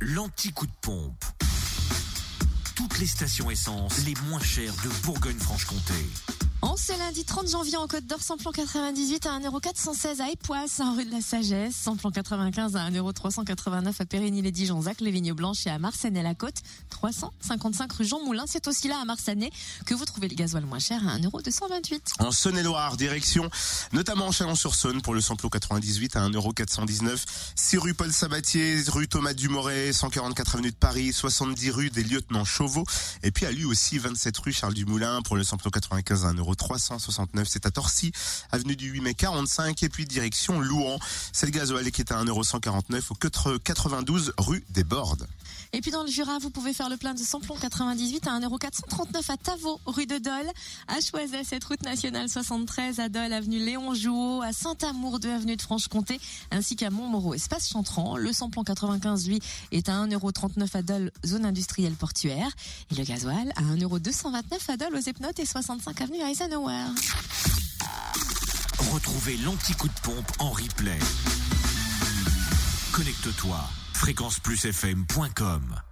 l'anti-coup de pompe. Toutes les stations essence les moins chères de Bourgogne-Franche-Comté. En ce lundi 30 janvier en Côte d'Or, samplon 98 à 1,416€ à Époisse, en rue de la Sagesse, samplon 95 à 1,389€ à Périgny-les-Dijonzac, les Vignes Blanches et à Marseille et la Côte, 355 rue Jean Moulin. C'est aussi là à Marsanet que vous trouvez le gasoil moins cher à 1,228€. En Saône-et-Loire, direction notamment en Chalon-sur-Saône pour le samplon 98 à 1,419€. 6 rue Paul Sabatier, rue Thomas Dumoret, 144 avenue de Paris, 70 rue des Lieutenants Chauveau. Et puis à lui aussi 27 rue Charles Dumoulin pour le samplon 95 à 1,369€. 369. C'est à Torcy, avenue du 8 mai 45 et puis direction Louan. C'est le gasoil qui est à 1,149€ au 92 rue des Bordes. Et puis dans le Jura, vous pouvez faire le plein de samplon 98 à 1,439€ à Tavaux, rue de Dole, à Choiset, cette route nationale 73 à Dole, avenue Léon Jouot, à Saint-Amour 2 avenue de Franche-Comté, ainsi qu'à Montmoreau, espace Chantran. Le samplon 95, lui, est à 1,39€ à Dole, zone industrielle portuaire. Et le gasoil à 1,229€ à Dole, aux Epnotes et 65 avenue Eisenhower. Retrouvez l'anti-coup de pompe en replay. Connecte-toi fréquenceplusfm.com